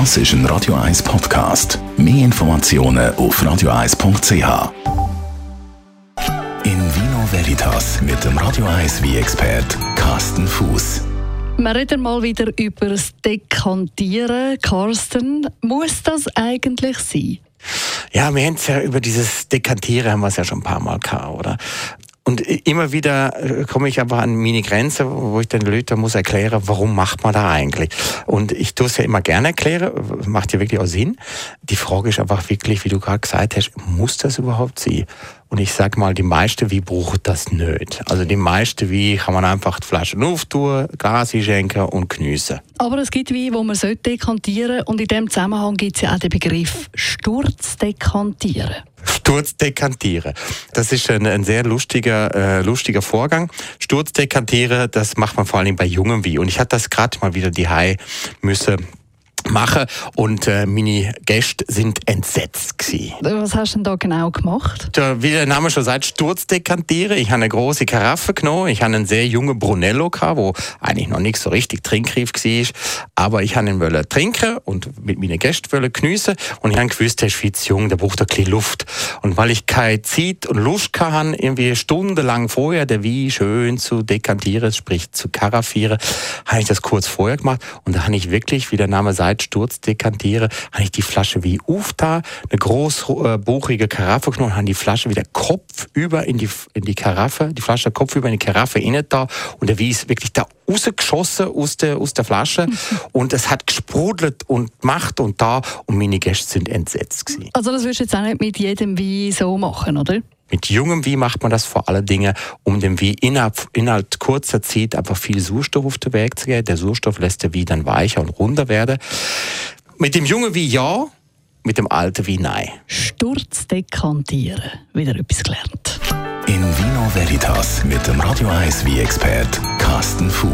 Das ist ein Radio 1 Podcast. Mehr Informationen auf radio1.ch. In Vino Veritas mit dem Radio 1 wie expert Carsten Fuß. Wir reden mal wieder über das Dekantieren. Carsten, muss das eigentlich sein? Ja, wir haben es ja über dieses Dekantieren haben wir es ja schon ein paar Mal gehabt, oder? Und immer wieder äh, komme ich aber an meine Grenze, wo ich den Leuten muss erklären, warum macht man da eigentlich? Und ich tue es ja immer gerne erklären, macht ja wirklich auch Sinn. Die Frage ist einfach wirklich, wie du gerade gesagt hast, muss das überhaupt sein? Und ich sag mal, die meiste wie braucht das nicht. Also die meiste wie kann man einfach die Flaschen auftun, Gas einschenken und geniessen. Aber es gibt wie, wo man sollte dekantieren und in dem Zusammenhang gibt es ja auch den Begriff Sturz dekantieren. Sturzdekantieren. Das ist ein, ein sehr lustiger, äh, lustiger Vorgang. Sturzdekantieren, das macht man vor allem bei jungen wie. Und ich hatte das gerade mal wieder die High müsse machen und äh, meine Gäste sind entsetzt gewesen. Was hast du denn da genau gemacht? Ja, wie der Name schon sagt, Sturzdekantieren. Ich habe eine große Karaffe genommen. Ich habe einen sehr jungen Brunello gehabt, wo eigentlich noch nicht so richtig trinkreif war. Aber ich habe ihn wollen trinken und mit meinen Gästen wollen geniessen. Und ich habe gewusst, der ist viel zu jung, der braucht ein bisschen Luft. Und weil ich keine Zeit und Lust hatte, irgendwie stundenlang vorher der Wein schön zu dekantieren, sprich zu karaffieren, habe ich das kurz vorher gemacht. Und da habe ich wirklich, wie der Name sagt, Sturz dekantiere, habe ich die Flasche wie aufta, eine großbuchige Karaffe genommen, habe die Flasche wieder kopfüber in die, in die Karaffe, die Flasche kopfüber in die Karaffe innen da und der Wein ist wirklich da rausgeschossen aus der, aus der Flasche und es hat gesprudelt und gemacht und da und meine Gäste sind entsetzt gewesen. Also das wirst du jetzt auch nicht mit jedem Wein so machen, oder? Mit jungem Wein macht man das vor allen Dingen, um dem Wein innerhalb, innerhalb kurzer Zeit einfach viel Sauerstoff auf den Weg zu geben. Der Sauerstoff lässt der Wein dann weicher und runder werden. Mit dem jungen Wein ja, mit dem alten Wein nein. Sturz dekantieren. Wieder etwas gelernt. In Vino Veritas mit dem Radio 1 wie expert Carsten Fuß.